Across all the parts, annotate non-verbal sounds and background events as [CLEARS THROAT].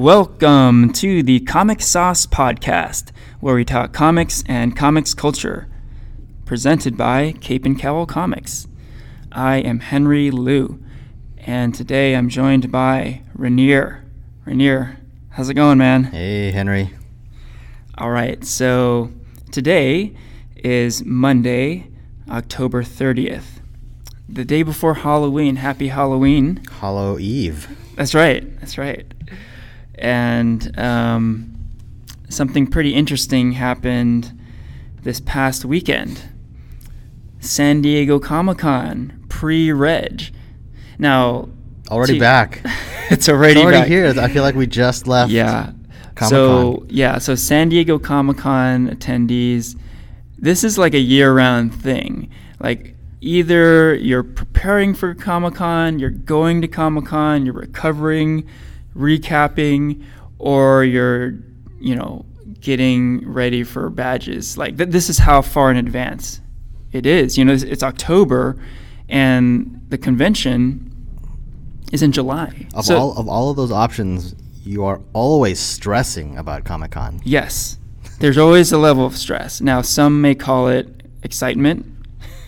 Welcome to the Comic Sauce Podcast, where we talk comics and comics culture. Presented by Cape and Cowl Comics. I am Henry Liu, and today I'm joined by Ranier. Ranier, how's it going, man? Hey, Henry. All right, so today is Monday, October 30th, the day before Halloween. Happy Halloween. Hollow Eve. That's right. That's right. And um, something pretty interesting happened this past weekend. San Diego Comic Con pre-reg. Now, Already back. [LAUGHS] it's already, It's already back. here. I feel like we just left. Yeah. Comic-Con. So yeah, so San Diego Comic Con attendees, this is like a year-round thing. Like either you're preparing for Comic Con, you're going to Comic Con, you're recovering, recapping, or you're, you know, getting ready for badges. Like th- this is how far in advance it is. You know, it's, it's October, and the convention is in July. Of So- all of all of those options, you are always stressing about Comic Con. Yes. There's always a level of stress. Now, some may call it excitement,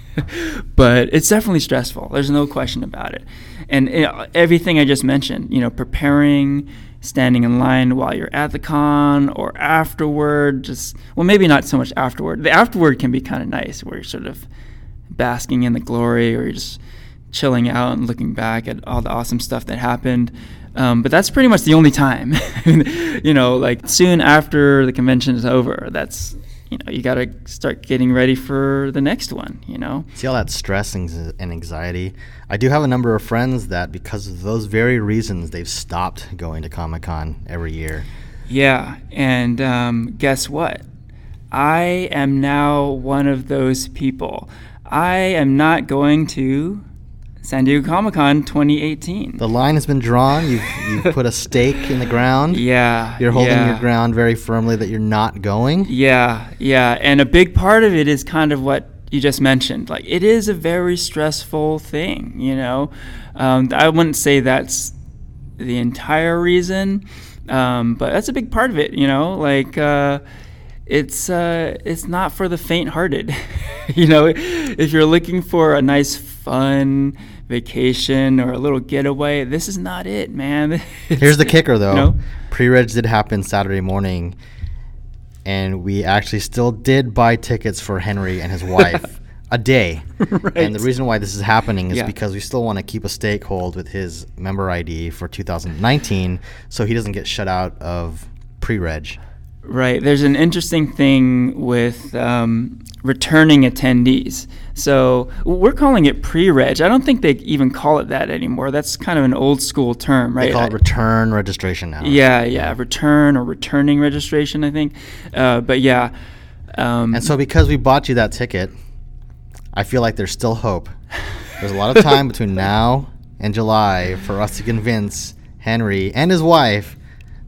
[LAUGHS] but it's definitely stressful. There's no question about it. And everything I just mentioned, you know, preparing, standing in line while you're at the con or afterward, just, well, maybe not so much afterward. The afterward can be kind of nice where you're sort of basking in the glory or you're just chilling out and looking back at all the awesome stuff that happened. Um, but that's pretty much the only time. [LAUGHS] you know, like soon after the convention is over, that's, you know, you got to start getting ready for the next one, you know? See all that stress and anxiety. I do have a number of friends that, because of those very reasons, they've stopped going to Comic Con every year. Yeah. And um, guess what? I am now one of those people. I am not going to San Diego Comic Con 2018. The line has been drawn. You've you've put a stake in the ground. [LAUGHS] yeah. You're holding yeah. your ground very firmly that you're not going. Yeah, yeah. And a big part of it is kind of what you just mentioned. Like, it is a very stressful thing, you know? Um, I wouldn't say that's the entire reason, um, but that's a big part of it, you know? Like, uh, it's uh, it's not for the faint-hearted, [LAUGHS] you know. If you're looking for a nice, fun vacation or a little getaway, this is not it, man. [LAUGHS] Here's the kicker, though. You know? Pre-reg did happen Saturday morning, and we actually still did buy tickets for Henry and his wife a day. [LAUGHS] Right. And the reason why this is happening is Yeah. because we still want to keep a stakehold with his member ID for 2019, so he doesn't get shut out of pre-reg. Right. There's an interesting thing with um, returning attendees. So we're calling it pre-reg. I don't think they even call it that anymore. That's kind of an old school term, right? They call it return registration now. yeah, yeah, return or returning registration, I think. Uh, but yeah. Um, And so because we bought you that ticket, I feel like there's still hope. There's a lot of time between now and July for us to convince Henry and his wife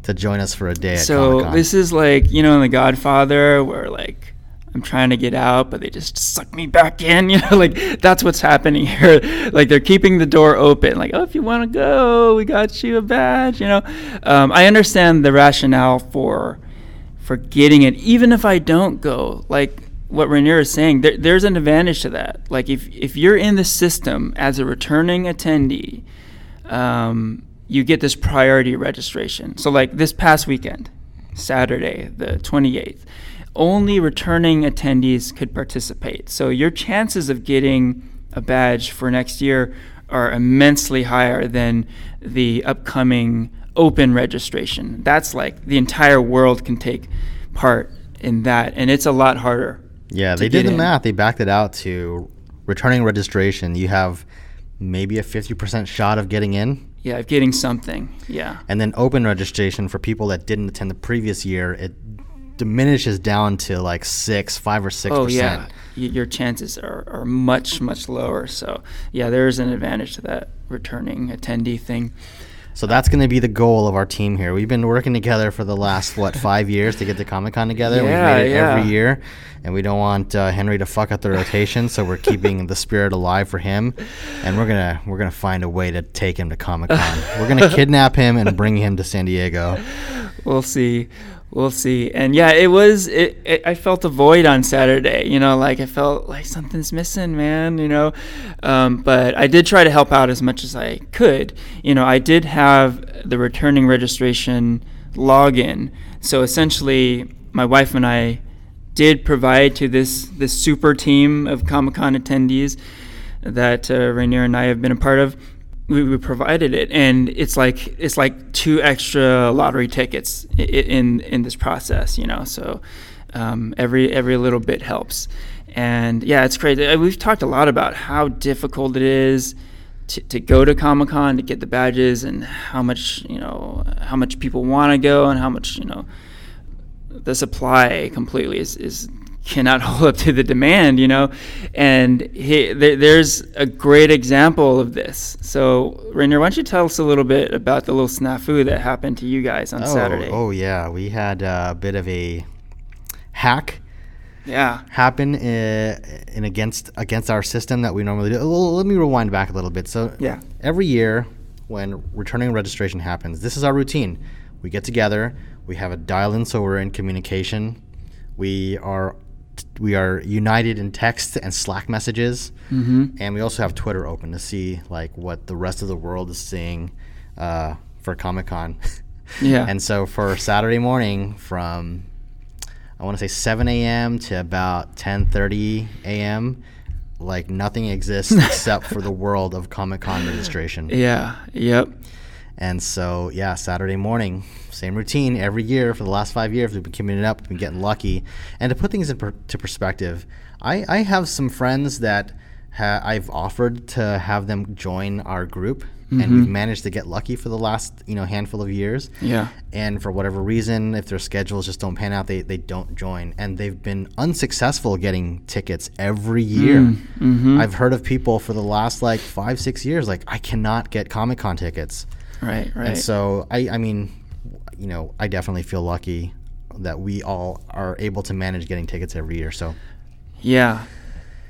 to join us for a day at so Comic-Con. this is like you know in The Godfather where like I'm trying to get out, but they just suck me back in. [LAUGHS] You know, like that's what's happening [LAUGHS] here. like they're keeping the door open. Like, oh, if you want to go, we got you a badge. You know, um, I understand the rationale for for getting it, even if I don't go. Like what Ranier is saying, there, there's an advantage to that. Like if if you're in the system as a returning attendee, um, you get this priority registration. So like this past weekend, Saturday, the 28th, only returning attendees could participate. So your chances of getting a badge for next year are immensely higher than the upcoming open registration. That's like the entire world can take part in that, and it's a lot harder. yeah, they did the in. math. They backed it out to returning registration. You have maybe a 50% shot of getting in. Yeah, of getting something. Yeah. And then open registration for people that didn't attend the previous year, it diminishes down to like six, five or six Oh percent. yeah, y- your chances are, are much much lower. So yeah, there is an advantage to that returning attendee thing. So that's going to be the goal of our team here. We've been working together for the last what five years to get to Comic Con together. Yeah, We've made it yeah. every year, and we don't want uh, Henry to fuck up the rotation. So we're keeping the spirit alive for him, and we're gonna we're gonna find a way to take him to Comic Con. we're gonna kidnap him and bring him to San Diego. we'll see we'll see. And yeah it was it, it i felt a void on saturday you know like i felt like something's missing man you know? Um, but i did try to help out as much as i could. You know i did have the returning registration login. So essentially my wife and i did provide to this this super team of comic-con attendees that uh, ranier and i have been a part of we, we provided it and it's like it's like two extra lottery tickets i- i- in in this process you know so um, every every little bit helps. And yeah it's crazy. Uh, we've talked a lot about how difficult it is to, to go to Comic Con to get the badges and how much you know how much people want to go and how much you know the supply completely is, is cannot [LAUGHS] hold up to the demand, you know. And he, there, there's a great example of this. So, Ranier, why don't you tell us a little bit about the little snafu that happened to you guys on oh, Saturday? oh yeah, we had a bit of a hack Yeah. happen uh, in against against our system that we normally do. Well, let me rewind back a little bit. So Yeah. every year when returning registration happens, this is our routine. We get together, we have a dial-in, so we're in communication. We are we are united in text and Slack messages, Mm-hmm. and we also have Twitter open to see like what the rest of the world is seeing uh, for Comic Con. [LAUGHS] Yeah. And so for Saturday morning from I want to say 7 a.m. to about 10:30 a.m. like nothing exists [LAUGHS] except for the world of Comic Con registration. yeah. Yep. And so yeah, Saturday morning, same routine every year for the last five years. We've been keeping it up. We've been getting lucky. And to put things into per- perspective, I, I have some friends that ha- I've offered to have them join our group, and we've managed to get lucky for the last you know handful of years Yeah. and for whatever reason, if their schedules just don't pan out, they, they don't join. And they've been unsuccessful getting tickets every year. Mm-hmm. I've heard of people for the last like five, six years, like, I cannot get Comic Con tickets. Right. Right. And so, I, I mean, you know, I definitely feel lucky that we all are able to manage getting tickets every year. So, Yeah,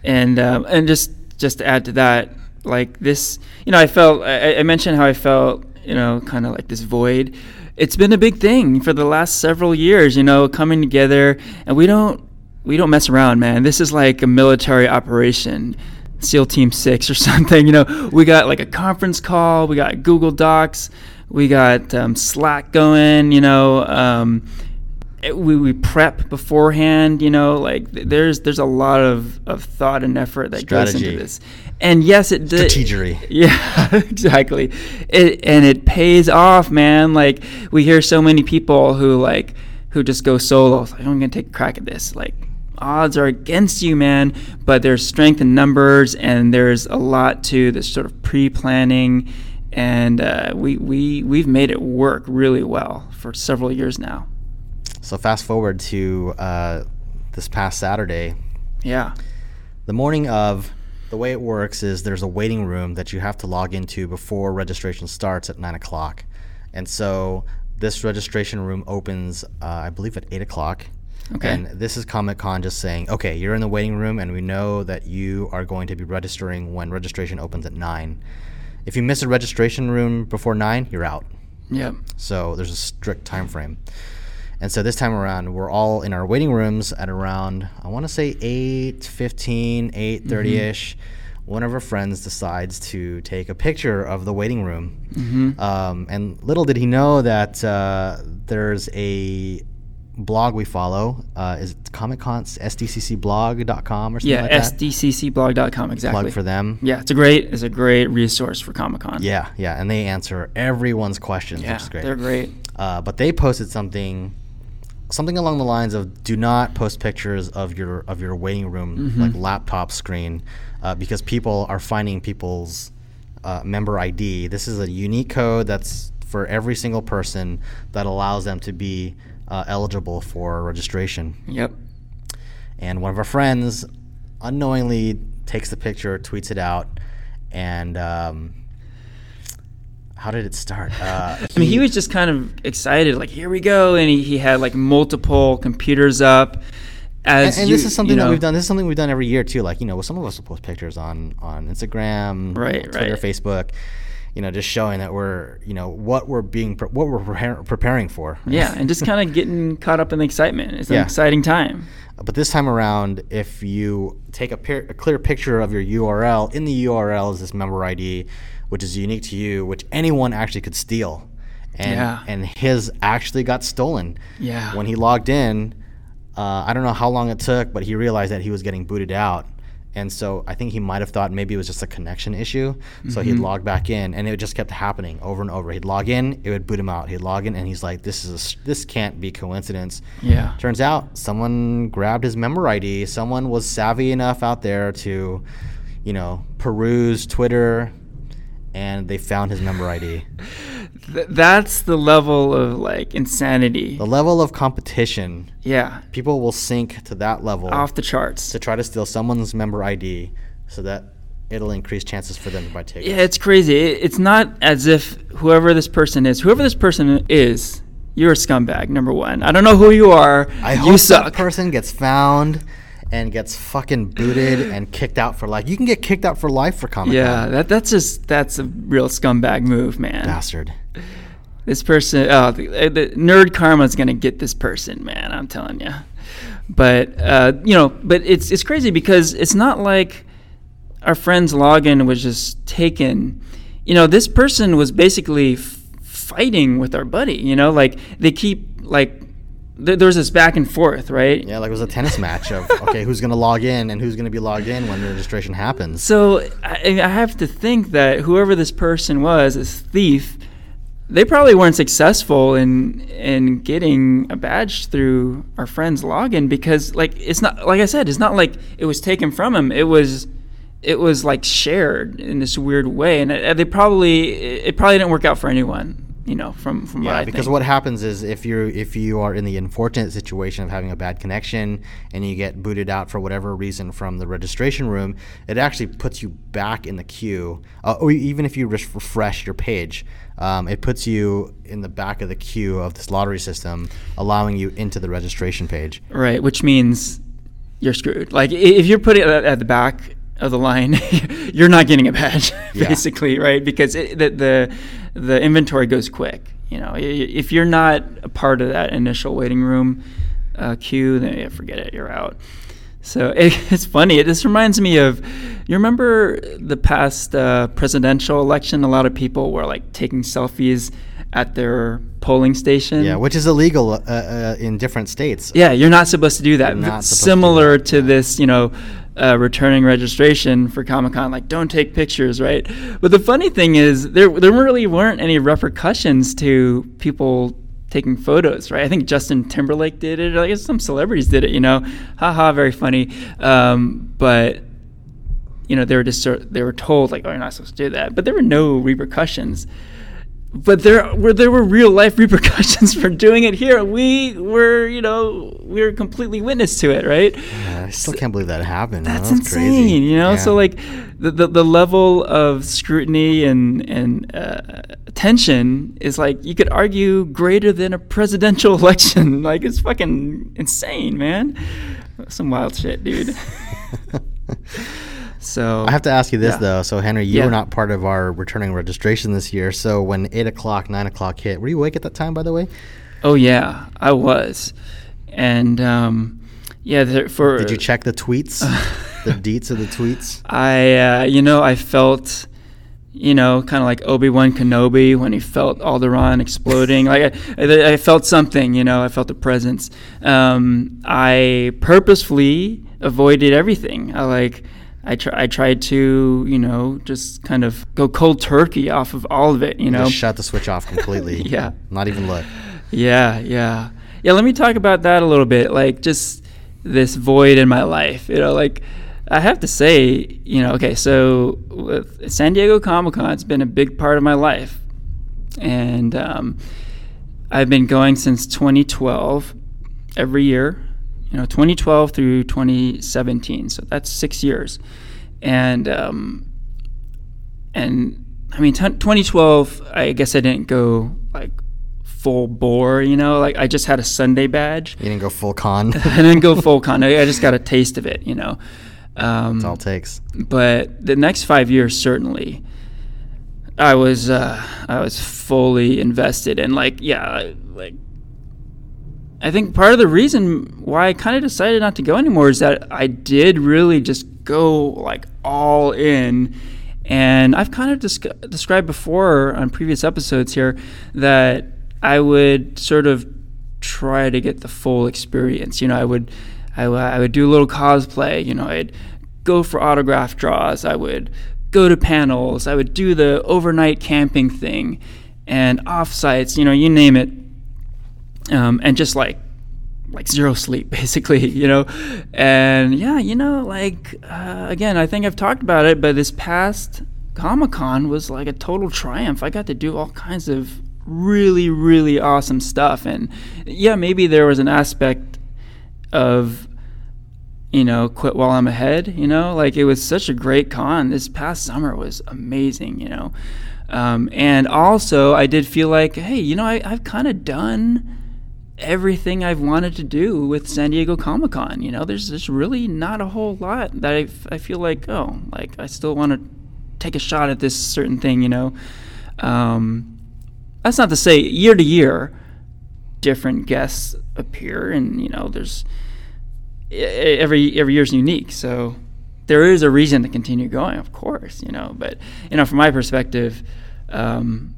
and um, and just just to add to that, like this, you know, I felt I, I mentioned how I felt, you know, kind of like this void. It's been a big thing for the last several years, you know, coming together, and we don't we don't mess around, man. This is like a military operation. SEAL Team Six or [LAUGHS] something. You know, we got like a conference call, we got Google Docs, we got um, Slack going. You know, um, we, we prep beforehand you know like th- there's there's a lot of, of thought and effort that goes into this. And yes it did. Strategery. [LAUGHS] yeah [LAUGHS] exactly. It and it pays off man. Like we hear so many people who like who just go solo like i'm gonna take a crack at this. Like odds are against you man but there's strength in numbers and there's a lot to this sort of pre-planning and uh, we, we we've made it work really well for several years now so fast forward to uh, this past Saturday. yeah The morning of, the way it works is there's a waiting room that you have to log into before registration starts at 9 o'clock. And so this registration room opens, uh, I believe, at 8 o'clock. Okay. And this is Comic Con just saying, okay, you're in the waiting room, and we know that you are going to be registering when registration opens at 9. If you miss a registration room before 9, you're out. Yep. So there's a strict time frame. And so this time around, we're all in our waiting rooms at around, I want to say 8.15, 8.30ish. One of our friends decides to take a picture of the waiting room. Mm-hmm. Um, and little did he know that uh, there's a blog we follow. Uh, is it Comic Con's SDCCblog.com or something Yeah, like that? sdccblog.com exactly. Plug for them. Yeah, it's a great it's a great resource for Comic Con. Yeah, yeah. And they answer everyone's questions, yeah, which is great. they're great. Uh, but they posted something something along the lines of do not post pictures of your of your waiting room Mm-hmm. like laptop screen uh, because people are finding people's uh, member ID. This is a unique code that's for every single person that allows them to be uh, eligible for registration. Yep. And one of our friends unknowingly takes the picture, tweets it out, and um, how did it start? Uh, [LAUGHS] I mean, he was just kind of excited, like, here we go. And he, he had like multiple computers up. As and, and you- this is something you that we've done. This is something we've done every year too. Like you know, some of us will post pictures on on Instagram, Right, Twitter, right. Facebook. You know, just showing that we're you know what we're being pre- what we're prepar- preparing for. Yeah, and just kind of getting caught up in the excitement. It's an Yeah. exciting time. But this time around, if you take a, a clear picture of your URL, in the URL is this member ID, which is unique to you, which anyone actually could steal. And, Yeah. and his actually got stolen. Yeah. When he logged in, uh, I don't know how long it took, but he realized that he was getting booted out. And so I think he might have thought maybe it was just a connection issue. So he'd mm-hmm. log back in, and it just kept happening over and over. He'd log in, it would boot him out. He'd log in, and he's like, "This is a this can't be coincidence." Yeah. Turns out someone grabbed his member ID. Someone was savvy enough out there to, you know, peruse Twitter, and they found his member ID. Th- that's the level of like insanity. The level of competition, Yeah. people will sink to that level Off the charts. to try to steal someone's member ID so that it'll increase chances for them to buy tickets. Yeah, it's crazy. It's not as if whoever this person is, whoever this person is, you're a scumbag. Number one. I don't know who you are. I you hope suck. that person gets found and gets fucking booted [CLEARS THROAT] and kicked out for life. You can get kicked out for life for Comic Con. yeah, that that's just that's a real scumbag move, man. Bastard. This person, oh, the, uh, the nerd karma's gonna get this person, man. I'm telling you. But uh, you know, but it's it's crazy because it's not like our friend's login was just taken. You know, this person was basically f- fighting with our buddy. You know, like they keep like th- there's this back and forth, right? Yeah, like it was a tennis match of [LAUGHS] okay, who's gonna log in and who's gonna be logged in when the registration happens. So I, I have to think that whoever this person was, this thief, they probably weren't successful in in getting a badge through our friend's login because like it's not like I said, it's not like it was taken from him. It was it was like shared in this weird way, and it, they probably it probably didn't work out for anyone. You know, from from what Yeah, I because think. what happens is if you're if you are in the unfortunate situation of having a bad connection and you get booted out for whatever reason from the registration room, it actually puts you back in the queue. Uh, or even if you re- refresh your page, um, it puts you in the back of the queue of this lottery system, allowing you into the registration page. Right, which means you're screwed. Like i- if you're putting it at at the back of the line, [LAUGHS] you're not getting a badge, [LAUGHS] Yeah. basically, right? Because it, the, the the inventory goes quick. You know, if you're not a part of that initial waiting room uh, queue, then yeah, forget it, you're out. So [LAUGHS] it, it's funny. It just reminds me of, you remember the past uh, presidential election? A lot of people were like taking selfies at their polling station. Yeah, which is illegal uh, uh, in different states. Yeah, you're not supposed to do that. You're not V- supposed to Similar that, to, this, you know, uh, returning registration for Comic Con, like don't take pictures, right? But the funny thing is, there there really weren't any repercussions to people taking photos, right? I think Justin Timberlake did it. I guess some celebrities did it. You know, haha, very funny. Um, but you know, they were just they were told like, oh, you're not supposed to do that. But there were no repercussions. But there were there were real life [LAUGHS] repercussions for doing it here. We were, you know, we were completely witness to it, right? Yeah, I still can't believe that happened. That's insane, crazy. you know. Yeah. So like, the, the the level of scrutiny and and uh, attention is like you could argue greater than a presidential [LAUGHS] election. Like it's fucking insane, man. Some wild shit, dude. [LAUGHS] so I have to ask you this Yeah. though. So Henry, you Yeah. were not part of our returning registration this year. So when eight o'clock, nine o'clock hit, were you awake at that time? By the way, Oh yeah, I was, and um, yeah. There, for did you check the tweets, [LAUGHS] the deets of the tweets? I, uh, you know, I felt, you know, kind of like Obi Wan Kenobi when he felt Alderaan exploding. like I, I, felt something, you know, I felt a presence. Um, I purposefully avoided everything. I like. I, tr- I tried to, you know, just kind of go cold turkey off of all of it, you know. Just shut the switch off completely. [LAUGHS] Yeah. Not even look. Yeah, yeah. Yeah, let me talk about that a little bit. Like just this void in my life. You know, like I have to say, you know, okay, so San Diego Comic Con, it's been a big part of my life. And um, I've been going since 2012 every year, you know, 2012 through 2017. So that's six years. And, um, and I mean, t- 2012. I guess I didn't go like full bore. You know, like I just had a Sunday badge. You didn't go full con. [LAUGHS] I didn't go full con. [LAUGHS] I I just got a taste of it. You know. Um, That's all it takes. but the next five years certainly i was uh i was fully invested and like yeah i think part of the reason why i kind of decided not to go anymore is that i did really just go like all in and i've kind of described before on previous episodes here that i would sort of try to get the full experience you know i would I, I would do a little cosplay. You know, I'd go for autograph draws. I would go to panels. I would do the overnight camping thing and offsites. You know, you name it. Um, and just like like zero sleep [LAUGHS] basically you know? And yeah you know like uh, again i think i've talked about it but this past comic-con was like a total triumph. I got to do all kinds of really really awesome stuff. And yeah maybe there was an aspect of you know quit while i'm ahead you know? Like it was such a great con. This past summer was amazing you know? Um, and also i did feel like hey you know I, i've kind of done everything i've wanted to do with san diego comic-con you know? There's just really not a whole lot that I, I feel like oh like i still want to take a shot at this certain thing you know? Um, that's not to say year to year different guests appear and you know there's every every year's unique. So there is a reason to continue going of course you know? But you know from my perspective um,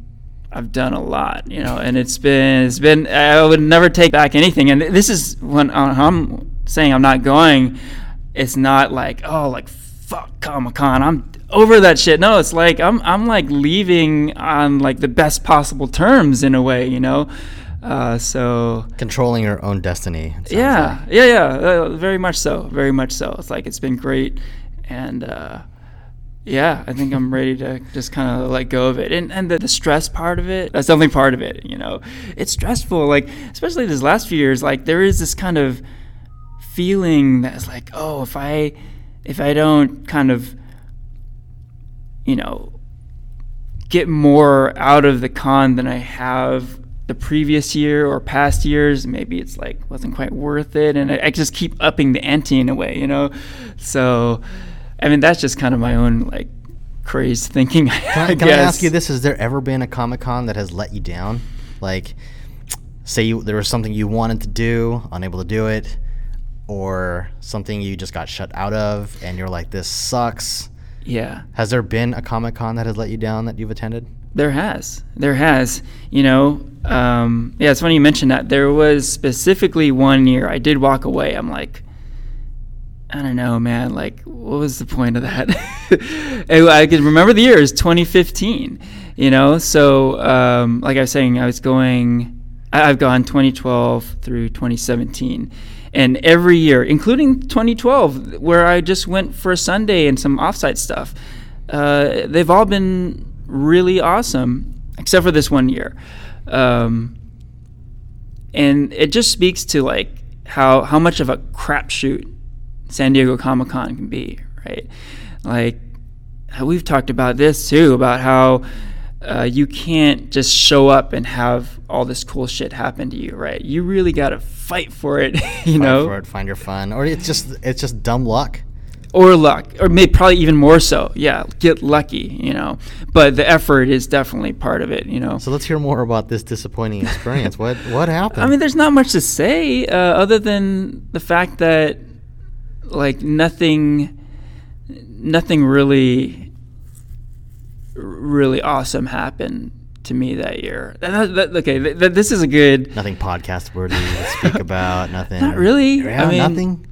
I've done a lot you know and it's been it's been I would never take back anything and this is when uh, I'm saying I'm not going it's not like oh like fuck Comic-Con I'm over that shit no it's like I'm I'm like leaving on like the best possible terms in a way you know uh, so Controlling your own destiny. yeah, like. yeah, yeah, uh, very much so, very much so. It's like it's been great, and uh, yeah, I think I'm ready to just kind of let go of it. And and the, the stress part of it, that's definitely part of it. You know, it's stressful. Like especially these last few years, like there is this kind of feeling that's like, oh, if I if I don't kind of, you know, get more out of the con than I have the previous year or past years. Maybe it's like wasn't quite worth it, and I, I just keep upping the ante in a way, you know. So, I mean, that's just kind of my own like crazed thinking. [LAUGHS] Can I, can I ask you this? Has there ever been a Comic Con that has let you down? Like, say you there was something you wanted to do, unable to do it, or something you just got shut out of, and you're like, "This sucks." Yeah, Has there been a Comic Con that has let you down that you've attended? there has, there has. You know, um, yeah, it's funny you mentioned that. There was specifically one year I did walk away. I'm like. I don't know, man. Like, what was the point of that? [LAUGHS] I can remember the year is 2015. You know, so um, like I was saying, I was going. I've gone 2012 through 2017, and every year, including 2012, where I just went for a Sunday and some offsite stuff, uh, they've all been really awesome, except for this one year. Um, and it just speaks to like how how much of a crapshoot San Diego Comic Con can be, right? Like we've talked about this too, about how uh, you can't just show up and have all this cool shit happen to you, right? You really got to fight for it, [LAUGHS] you Fight know, for it, find your fun, or it's just it's just dumb luck. or luck, or maybe probably even more so. Yeah, get lucky, you know. But the effort is definitely part of it, you know. So let's hear more about this disappointing experience. what what happened? I mean, there's not much to say uh, other than the fact that like nothing, nothing really, really awesome happened to me that year. That- that- okay, th- th- this is a good. nothing podcast worthy to speak about. Nothing. Not really. Yeah, I mean- nothing.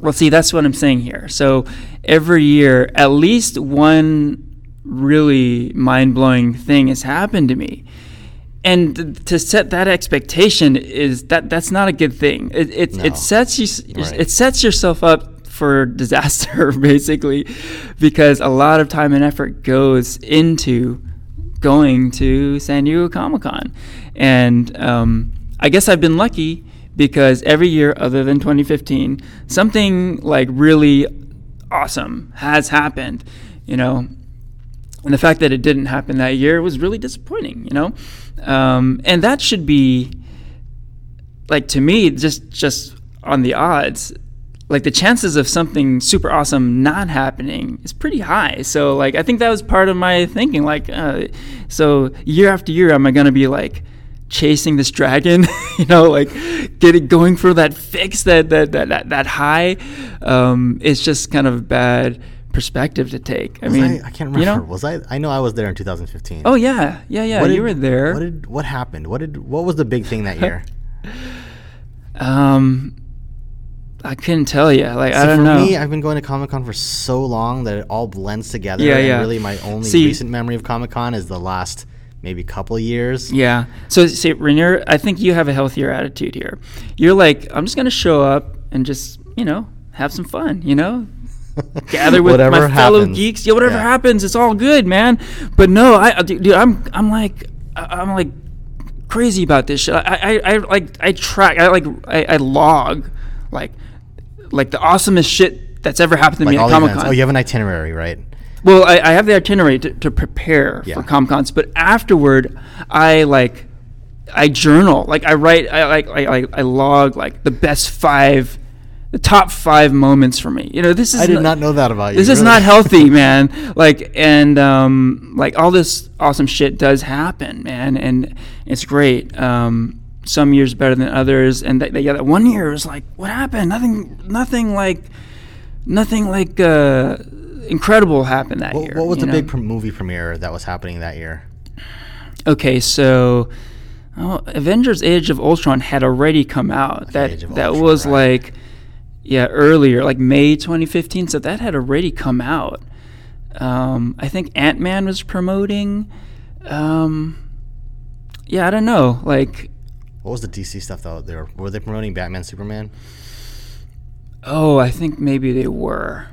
Well, see, that's what I'm saying here. So every year, at least one really mind blowing thing has happened to me. And to set that expectation is that that's not a good thing. It it, No. it sets you Right. it sets yourself up for disaster [LAUGHS] basically, because a lot of time and effort goes into going to San Diego Comic Con, and um, I guess I've been lucky because every year other than 2015, something like really awesome has happened. You know, and the fact that it didn't happen that year was really disappointing. You know, um, and that should be like to me just just on the odds like the chances of something super awesome not happening is pretty high. So like I think that was part of my thinking. Like, uh, so year after year, am I gonna be like chasing this dragon? [LAUGHS] you know, like getting going for that fix, that that that that, that high? Um, it's just kind of bad perspective to take. I Was mean, I, I can't remember. You know? Was I? I know I was there in 2015. Oh yeah, yeah, yeah. What you did- were there. What did what happened? What did what was the big thing that year? [LAUGHS] um, I couldn't tell you. Like I don't for know. me, I've been going to Comic Con for so long that it all blends together. Yeah, yeah. Really, my only See- recent memory of Comic Con is the last maybe couple years. Yeah. So, see, Ranier, I think you have a healthier attitude here. You're like, I'm just going to show up and just, you know, have some fun, you know? [LAUGHS] Gather with my fellow geeks. Yeah, whatever Yeah. happens, it's all good, man. But no, I, dude, I'm, I'm like, I'm like crazy about this shit. I, I, I like, I track, I like, I, I log, like, like the awesomest shit that's ever happened to Like me at Comic. Con. Oh, you have an itinerary, right? Well, I, I have the itinerary to, to prepare Yeah. for Comic Cons, but afterward, I like, I journal. Like I write, I like, I, I, I log like the best five, the top five moments for me. You know, this is I did not know that about you. This is not healthy, [LAUGHS] man. Like and um, like all this awesome shit does happen, man, and it's great. Um, some years better than others, and that, yeah, that one year was like, what happened? Nothing, nothing like, nothing like uh, incredible happened that What, year. what was the know? big pr- movie premiere that was happening that year? Okay, so oh, Avengers: Age of Ultron had already come out. That Age of that Ultron, was right. like yeah earlier, like May 2015. So that had already come out. Um, I think Ant Man was promoting. Um, yeah, I don't know. Like What was the DC stuff though? They were, were they promoting Batman, Superman? oh, I think maybe they were.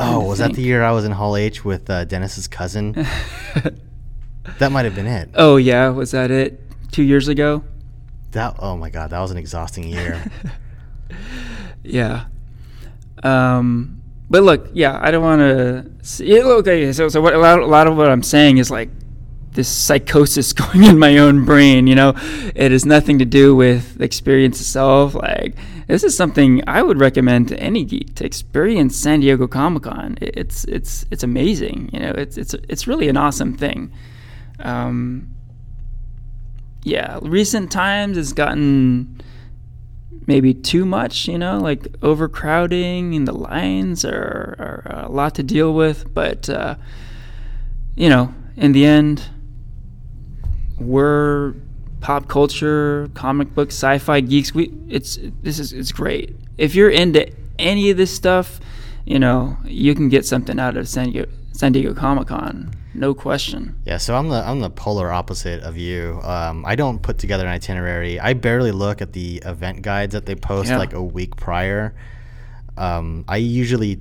Oh, was that the year I was in Hall H with uh, Dennis's cousin? [LAUGHS] that might have been it. oh yeah, was that it? Two years ago. That oh my god, that was an exhausting year. [LAUGHS] Yeah. Um, but look, yeah, I don't want to. Okay, so so what a lot, a lot of what I'm saying is like this psychosis [LAUGHS] going in my own brain. You know, it has nothing to do with the experience itself. Like this is something I would recommend to any geek to experience San Diego Comic Con. It's it's it's amazing. You know, it's it's it's really an awesome thing. Um, yeah, recent times has gotten maybe too much, you know, like overcrowding and the lines are, are a lot to deal with. But, uh, you know, in the end, we're pop culture, comic book, sci-fi geeks. We it's this is it's great. If you're into any of this stuff, you know, you can get something out of San Diego, San Diego Comic Con, no question. Yeah, so I'm the I'm the polar opposite of you. Um, I don't put together an itinerary. I barely look at the event guides that they post Yeah. like a week prior. Um, I usually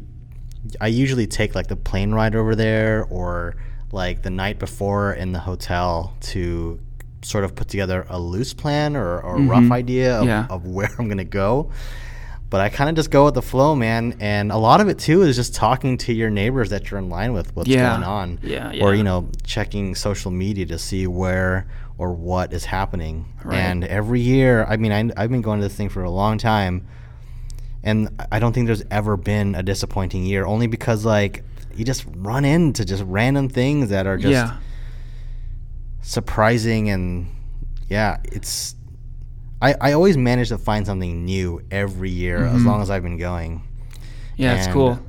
I usually take like the plane ride over there or like the night before in the hotel to sort of put together a loose plan or, or a rough idea of, Mm-hmm. Yeah. of where I'm gonna go. But I kind of just go with the flow, man. And a lot of it too is just talking to your neighbors that you're in line with, what's Yeah. going on Yeah, or you know checking social media to see where or what is happening Right. and every year i mean I, i've been going to this thing for a long time and i don't think there's ever been a disappointing year only because like you just run into just random things that are just yeah. surprising and yeah it's I, I always manage to find something new every year as Mhm. long as i've been going Yeah, it's cool.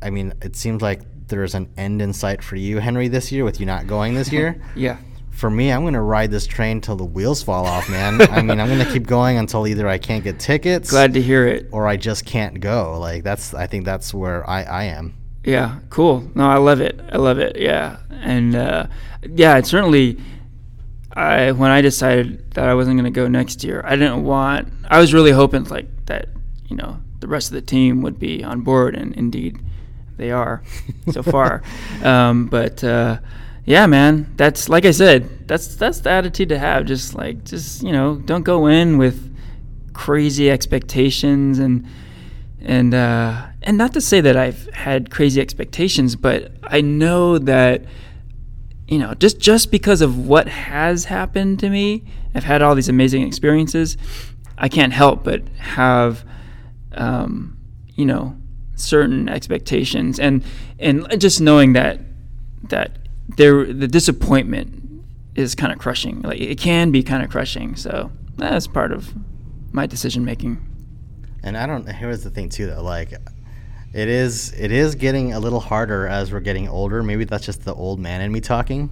i mean it seems like there's an end in sight for you henry this year with you not going this year [LAUGHS] Yeah. for me, I'm gonna ride this train till the wheels fall off, man. [LAUGHS] I mean, I'm gonna keep going until either I can't get tickets Glad to hear it. or I just can't go. Like that's, I think that's where I, I am. Yeah, cool. No, I love it. I love it. Yeah, and uh, yeah, it certainly. I when I decided that I wasn't going to go next year, I didn't want. I was really hoping like that, you know, the rest of the team would be on board, and indeed, they are so [LAUGHS] far. Um, but uh, yeah, man, that's like I said, that's that's the attitude to have. Just like just you know, don't go in with crazy expectations and and uh, and not to say that I've had crazy expectations, but I know that you know, just just because of what has happened to me, I've had all these amazing experiences. I can't help but have, um, you know, certain expectations, and and just knowing that that there the disappointment is kind of crushing. Like it can be kind of crushing. So that's part of my decision making. And I don't. Here's the thing too, though. Like, it is it is getting a little harder as we're getting older. Maybe that's just the old man in me talking.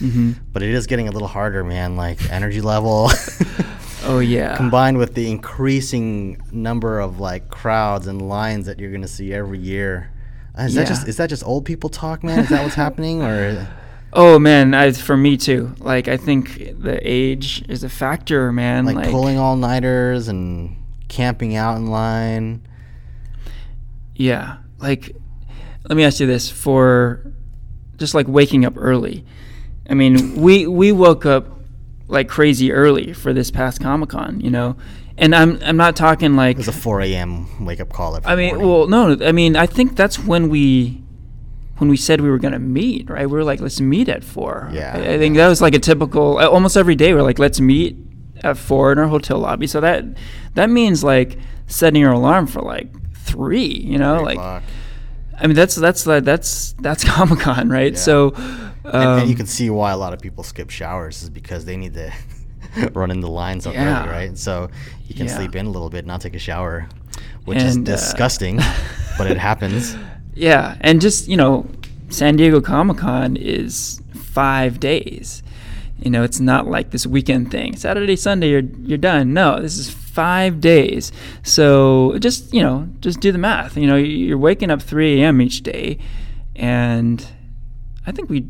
Mm-hmm. But it is getting a little harder, man. Like energy level. [LAUGHS] [LAUGHS] oh yeah. Combined with the increasing number of like crowds and lines that you're gonna see every year. Uh, is Yeah. that just is that just old people talk, man? Is that what's happening, or [LAUGHS] Oh man, I, for me too. Like I think the age is a factor, man. like, Like, pulling all nighters and camping out in line? Yeah. Like let me ask you this: for just like waking up early. I mean, we we woke up like crazy early for this past Comic Con, you know, and I'm I'm not talking like It was a 4 a.m. wake up call. Every I mean, morning. well, no, I mean, I think that's when we when we said we were gonna meet, right? We were like, let's meet at four. Yeah. I, I think that was like a typical. Almost every day, we're like, let's meet at four in our hotel lobby. So that that means like setting your alarm for like three. You know, like. I mean, that's that's that's that's [LAUGHS] Comic Con, right? Yeah. So. and, and you um, can see why a lot of people skip showers is because they need to [LAUGHS] run in the lines up Yeah. early, right? So you can Yeah. sleep in a little bit, not take a shower, which is And, uh, disgusting, [LAUGHS] but it happens. Yeah, and just you know, San Diego Comic Con is five days. You know, it's not like this weekend thing. Saturday, Sunday, you're you're done. No, this is five days. So just you know, just do the math. You know, you're waking up 3 a.m. each day, and I think we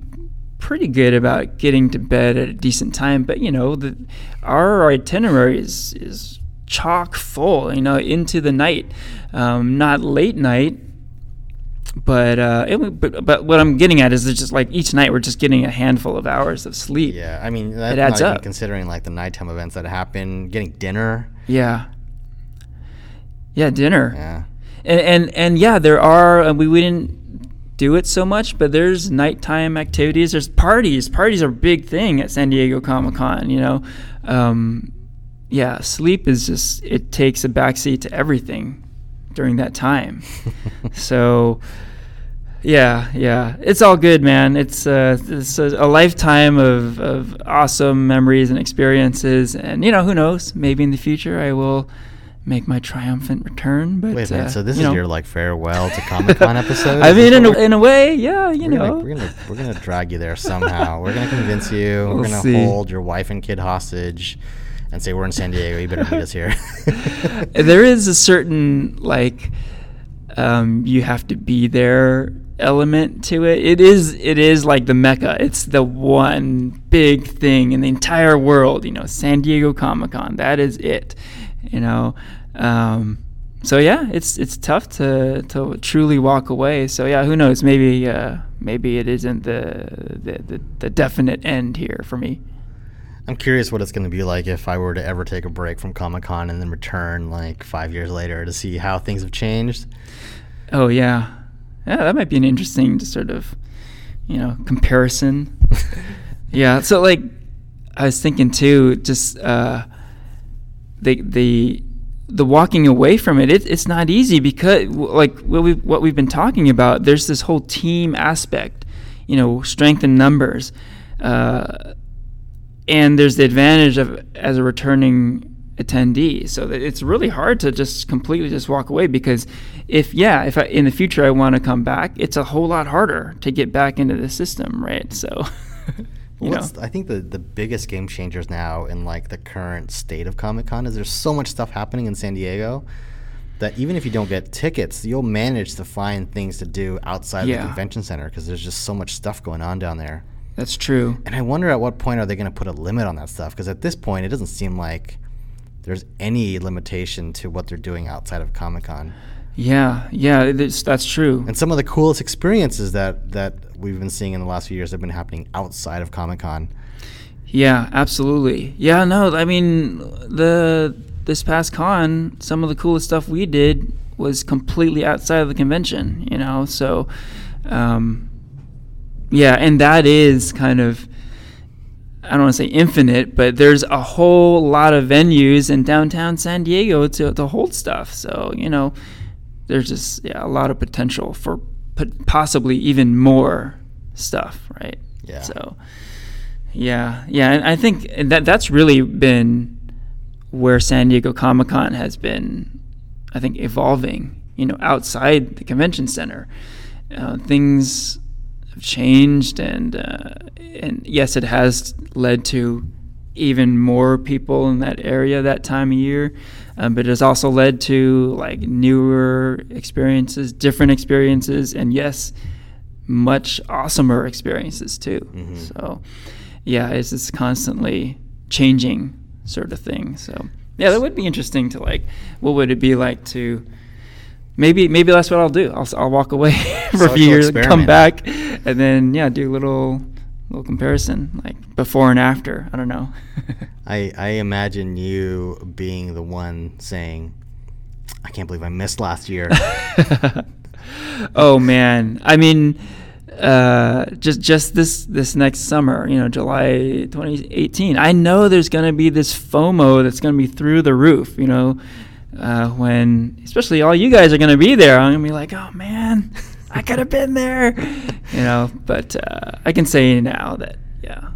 pretty good about getting to bed at a decent time. But you know, the our itinerary is is chock full. You know, into the night, um, not late night but uh, it, but but what I'm getting at is it's just like each night we're just getting a handful of hours of sleep. Yeah, I mean that's adds not even up. considering like the nighttime events that happen, getting dinner. Yeah. Yeah, dinner. Yeah, And and and yeah, there are uh, we we didn't do it so much, but there's nighttime activities. There's parties. Parties are a big thing at San Diego Comic Con. You know, um, yeah, sleep is just it takes a backseat to everything during that time. [LAUGHS] so. Yeah, yeah, it's all good, man. It's, uh, it's a, a lifetime of, of awesome memories and experiences, and you know, who knows? Maybe in the future I will make my triumphant return. But Wait a minute. uh, So this you is know. your like farewell to Comic Con [LAUGHS] episode? I mean, in a, in a way, yeah, you we're know. Gonna, we're gonna we're gonna drag you there somehow. we're gonna convince you. [LAUGHS] We'll we're gonna see. hold your wife and kid hostage, and say we're in San Diego. You better meet us here. [LAUGHS] there is a certain like um, you have to be there element to it. It is it is like the mecca. It's the one big thing in the entire world. You know, San Diego Comic Con. That is it. You know. Um, so yeah, it's it's tough to to truly walk away. So yeah, who knows? Maybe uh, maybe it isn't the, the the the definite end here for me. I'm curious what it's going to be like if I were to ever take a break from Comic Con and then return like five years later to see how things have changed. Oh yeah, yeah. That might be an interesting sort of, you know, comparison. [LAUGHS] yeah. So like, I was thinking too, just uh, the the the walking away from it, it. It's not easy because like what we what we've been talking about. There's this whole team aspect, you know, strength in numbers, uh, and there's the advantage of as a returning attendee. So it's really hard to just completely just walk away because if yeah, if I, in the future I want to come back, it's a whole lot harder to get back into the system, right? So [LAUGHS] you know, I think the, the biggest game changers now in like the current state of Comic Con is there's so much stuff happening in San Diego that even if you don't get tickets, you'll manage to find things to do outside Yeah. the convention center because there's just so much stuff going on down there. that's true. And I wonder at what point are they going to put a limit on that stuff? Because at this point, it doesn't seem like there's any limitation to what they're doing outside of Comic Con. Yeah, yeah, it's, that's true. And some of the coolest experiences that that we've been seeing in the last few years have been happening outside of Comic Con. Yeah, absolutely. Yeah, no, I mean the this past con, some of the coolest stuff we did was completely outside of the convention, you know. So um yeah, and that is kind of I don't want to say infinite, but there's a whole lot of venues in downtown San Diego to, to hold stuff. So, you know, there's just yeah, a lot of potential for possibly even more stuff, right? Yeah. So, yeah, yeah, and I think that that's really been where San Diego Comic Con has been, I think, evolving. You know, outside the convention center, uh, things changed, and uh, and yes, it has led to even more people in that area that time of year. Um, but it has also led to like newer experiences, different experiences, and yes, much awesomer experiences too. Mm-hmm. So, yeah, it's just constantly changing sort of thing. So, yeah, that would be interesting to like. What would it be like to? Maybe maybe that's what I'll do. I'll I'll walk away [LAUGHS] for a few years, come back, and then yeah, do a little little comparison, like before and after. I don't know. [LAUGHS] I I imagine you being the one saying, "I can't believe I missed last year." [LAUGHS] oh man, I mean, uh, just just this this next summer, you know, July 2018. I know there's gonna be this FOMO that's gonna be through the roof. You know, uh, when especially all you guys are gonna be there, I'm gonna be like, oh man. [LAUGHS] I could have been there, you know. But uh, I can say now that yeah,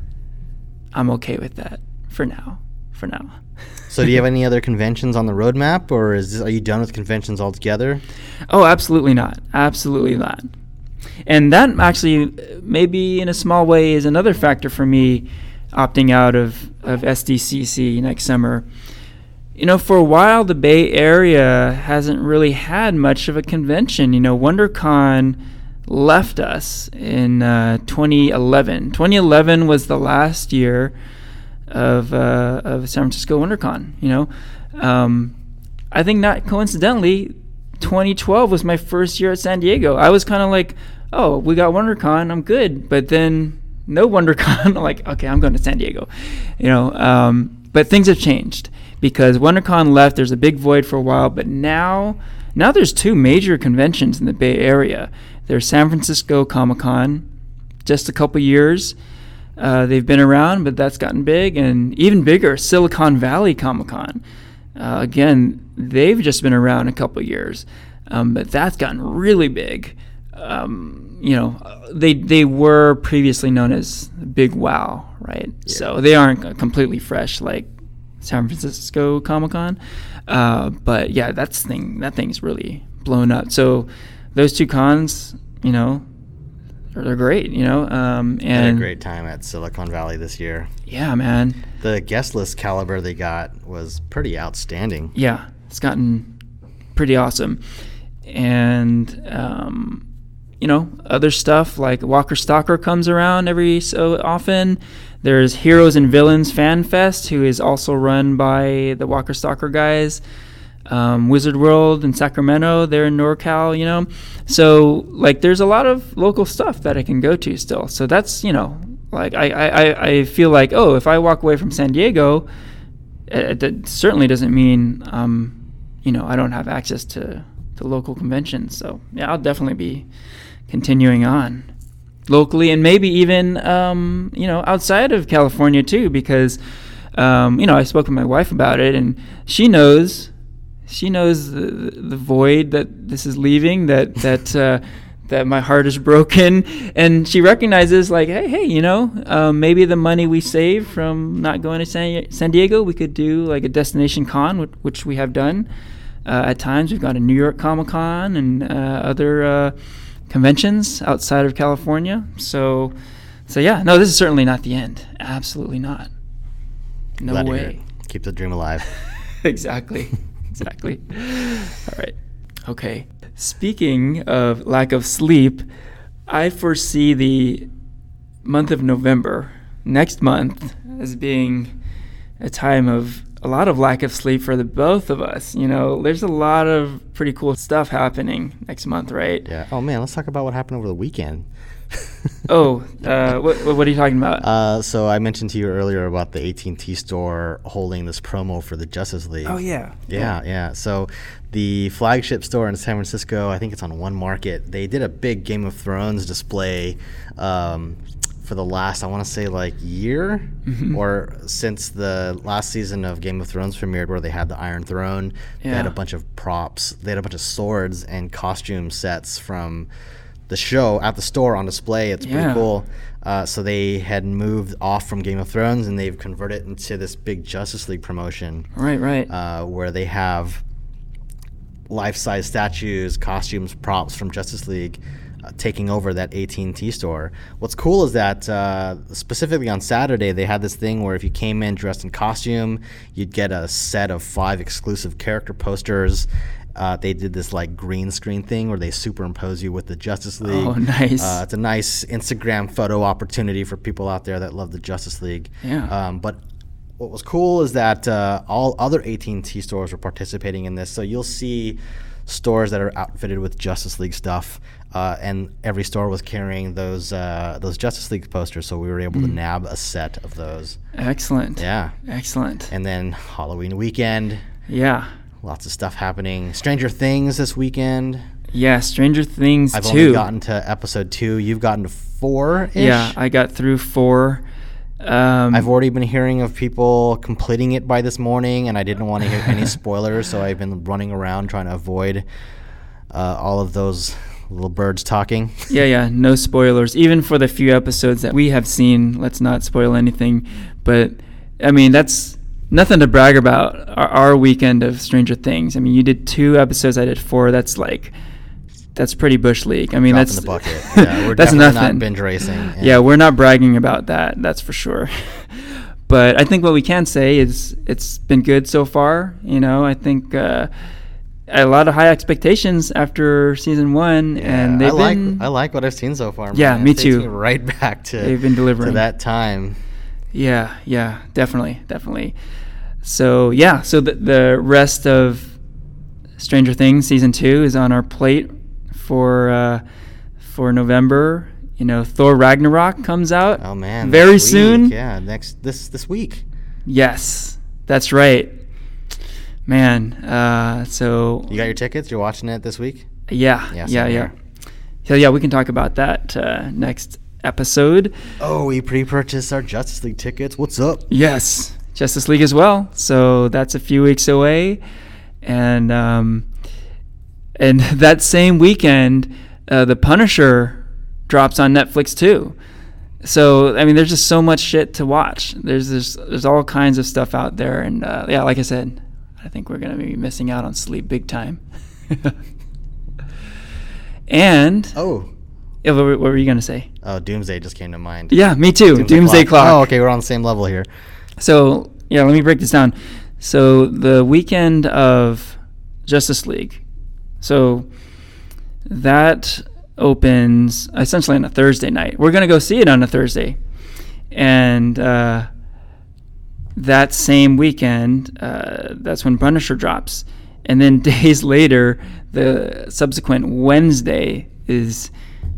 I'm okay with that for now. For now. so, do you have [LAUGHS] any other conventions on the roadmap, or is this, are you done with conventions altogether? Oh, absolutely not. Absolutely not. And that actually, maybe in a small way, is another factor for me opting out of, of SDCC next summer you know, for a while, the Bay Area hasn't really had much of a convention. You know, WonderCon left us in uh, 2011. 2011 was the last year of uh, of San Francisco WonderCon. You know, um, I think not coincidentally, 2012 was my first year at San Diego. I was kind of like, oh, we got WonderCon, I'm good. But then no [LAUGHS] WonderCon, like, okay, I'm going to San Diego. You know, um, but things have changed because WonderCon left. There's a big void for a while, but now now there's two major conventions in the Bay Area. There's San Francisco Comic Con, just a couple years. Uh, they've been around, but that's gotten big, and even bigger, Silicon Valley Comic Con. Uh, again, they've just been around a couple years, um, but that's gotten really big. Um, you know, they they were previously known as Big Wow, right? Yeah. So they aren't completely fresh like San Francisco Comic Con. Uh, but yeah, that's thing that thing's really blown up. So those two cons, you know, they're great, you know. Um, and had a great time at Silicon Valley this year. Yeah, man. The guest list caliber they got was pretty outstanding. Yeah, it's gotten pretty awesome, and um, you know, other stuff like Walker Stalker comes around every so often. There's Heroes and Villains Fan Fest, who is also run by the Walker Stalker guys. Um, Wizard World in Sacramento, they're in NorCal, you know. So like, there's a lot of local stuff that I can go to still. So that's you know, like I I, I feel like oh, if I walk away from San Diego, it, it certainly doesn't mean um, you know I don't have access to to local conventions. So yeah, I'll definitely be continuing on locally and maybe even um, you know outside of California too because um, you know I spoke with my wife about it and she knows she knows the, the void that this is leaving that that uh, that my heart is broken. And she recognizes like hey hey you know um, maybe the money we save from not going to San, San Diego we could do like a destination con which we have done. Uh, at times we've got a New York Comic Con and uh, other uh, conventions outside of California. So, so yeah, no, this is certainly not the end. Absolutely not. No Glad way. Keep the dream alive. [LAUGHS] exactly. Exactly. All right. Okay. Speaking of lack of sleep, I foresee the month of November, next month, as being a time of a lot of lack of sleep for the both of us. You know, there's a lot of pretty cool stuff happening next month, right? Yeah. Oh man, let's talk about what happened over the weekend. [LAUGHS] Oh, uh, what, what are you talking about? Uh, so I mentioned to you earlier about the AT&T store holding this promo for the Justice League. oh yeah. Yeah, yeah. So the flagship store in San Francisco, I think it's on One Market. They did a big Game of Thrones display um, for the last, I want to say, like year Mhm. or since the last season of Game of Thrones premiered, where they had the Iron Throne. They had a bunch of props. They had a bunch of swords and costume sets from the show at the store on display. It's Yeah. pretty cool. Uh, so they had moved off from Game of Thrones and they've converted it into this big Justice League promotion Right, right. uh, where they have life-size statues, costumes, props from Justice League uh, taking over that AT&T store. What's cool is that uh, specifically on Saturday they had this thing where if you came in dressed in costume, you'd get a set of five exclusive character posters. Uh, they did this like green screen thing where they superimpose you with the Justice League. Oh, nice. Uh, it's a nice Instagram photo opportunity for people out there that love the Justice League. Yeah. Um, but what was cool is that uh, all other AT&T stores were participating in this. So you'll see stores that are outfitted with Justice League stuff, uh, and every store was carrying those uh, those Justice League posters. So we were able to nab a set of those. Excellent. Yeah. Excellent. And then Halloween weekend, Yeah. lots of stuff happening. Stranger Things this weekend. Yeah. Stranger Things I've too. only gotten to episode two. You've gotten to four. yeah, I got through four. Um, I've already been hearing of people completing it by this morning, and I didn't want to hear any [LAUGHS] spoilers, so I've been running around trying to avoid uh, all of those little birds talking. yeah, yeah. No spoilers. Even for the few episodes that we have seen, let's not spoil anything. But I mean, that's nothing to brag about. Our, our weekend of Stranger Things. I mean, you did two episodes. I did four. That's like. That's pretty bush league. I mean, that's the bucket. [LAUGHS] Yeah, we're that's definitely nothing. not binge racing. yeah. we're not bragging about that. That's for sure. [LAUGHS] but I think what we can say is it's been good so far. You know, I think uh, a lot of high expectations after season one, and I they've like been I like what I've seen so far. Yeah, man. me too. right back to They've been delivering. that time. Yeah, yeah, definitely, definitely. So yeah, so the the rest of Stranger Things season two is on our plate for uh, for November. You know, Thor Ragnarok comes out. Oh man, very soon. Yeah, next this this week. Yes, that's right. Man, uh, so You got your tickets? You're watching it this week? yeah, Yeah, yeah, yeah. So yeah, we can talk about that uh, next episode. Oh, we pre-purchased our Justice League tickets. What's up? Yes, Justice League as well. So that's a few weeks away, and um, and that same weekend, uh, the Punisher drops on Netflix too. So I mean, there's just so much shit to watch. There's there's, there's all kinds of stuff out there, and uh, yeah, like I said, I think we're gonna be missing out on sleep big time. [LAUGHS] and Oh, yeah, what, were- what were you gonna say? oh, Doomsday just came to mind. Yeah, me too. Doomsday, Clock. Oh, okay, we're on the same level here. So yeah, let me break this down. So the weekend of Justice League, so that opens essentially on a Thursday night. We're gonna go see it on a Thursday, and uh, that same weekend, uh, that's when Punisher drops, and then [LAUGHS] days later, the subsequent Wednesday is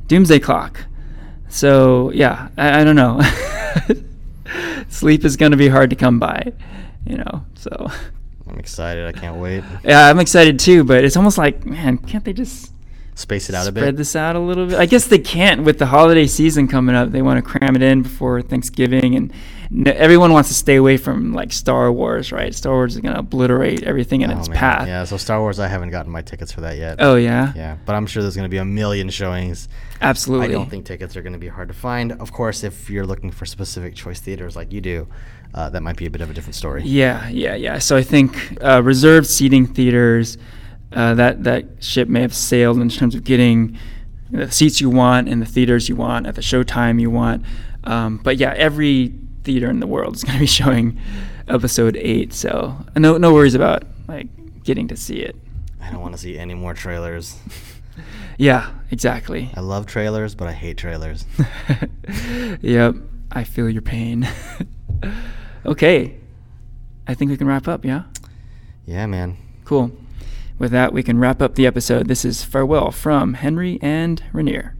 Doomsday Clock. So yeah, I, I don't know. [LAUGHS] Sleep is going to be hard to come by, you know. So [LAUGHS] I'm excited. I can't wait. yeah, I'm excited too. But it's almost like, man, can't they just Space it out a bit. spread this out a little bit? I guess they can't with the holiday season coming up. They want to cram it in before Thanksgiving, and everyone wants to stay away from like Star Wars, right? Star Wars is going to obliterate everything in Oh, its man. path. Yeah, so Star Wars, I haven't gotten my tickets for that yet. Oh yeah, Yeah, but I'm sure there's going to be a million showings. absolutely. I don't think tickets are going to be hard to find. Of course, if you're looking for specific choice theaters like you do, uh, that might be a bit of a different story. Yeah, yeah, yeah. So I think uh, reserved seating theaters, uh, that that ship may have sailed in terms of getting the seats you want in the theaters you want at the showtime you want. Um, but yeah, every theater in the world is [LAUGHS] going to be showing episode eight. So no no worries about like getting to see it. I don't want to see any more trailers. [LAUGHS] Yeah, exactly. I love trailers, but I hate trailers. [LAUGHS] yep, I feel your pain. okay, I think we can wrap up. Yeah. Yeah, man. Cool. With that, we can wrap up the episode. This is Farewell from Henry and Ranier.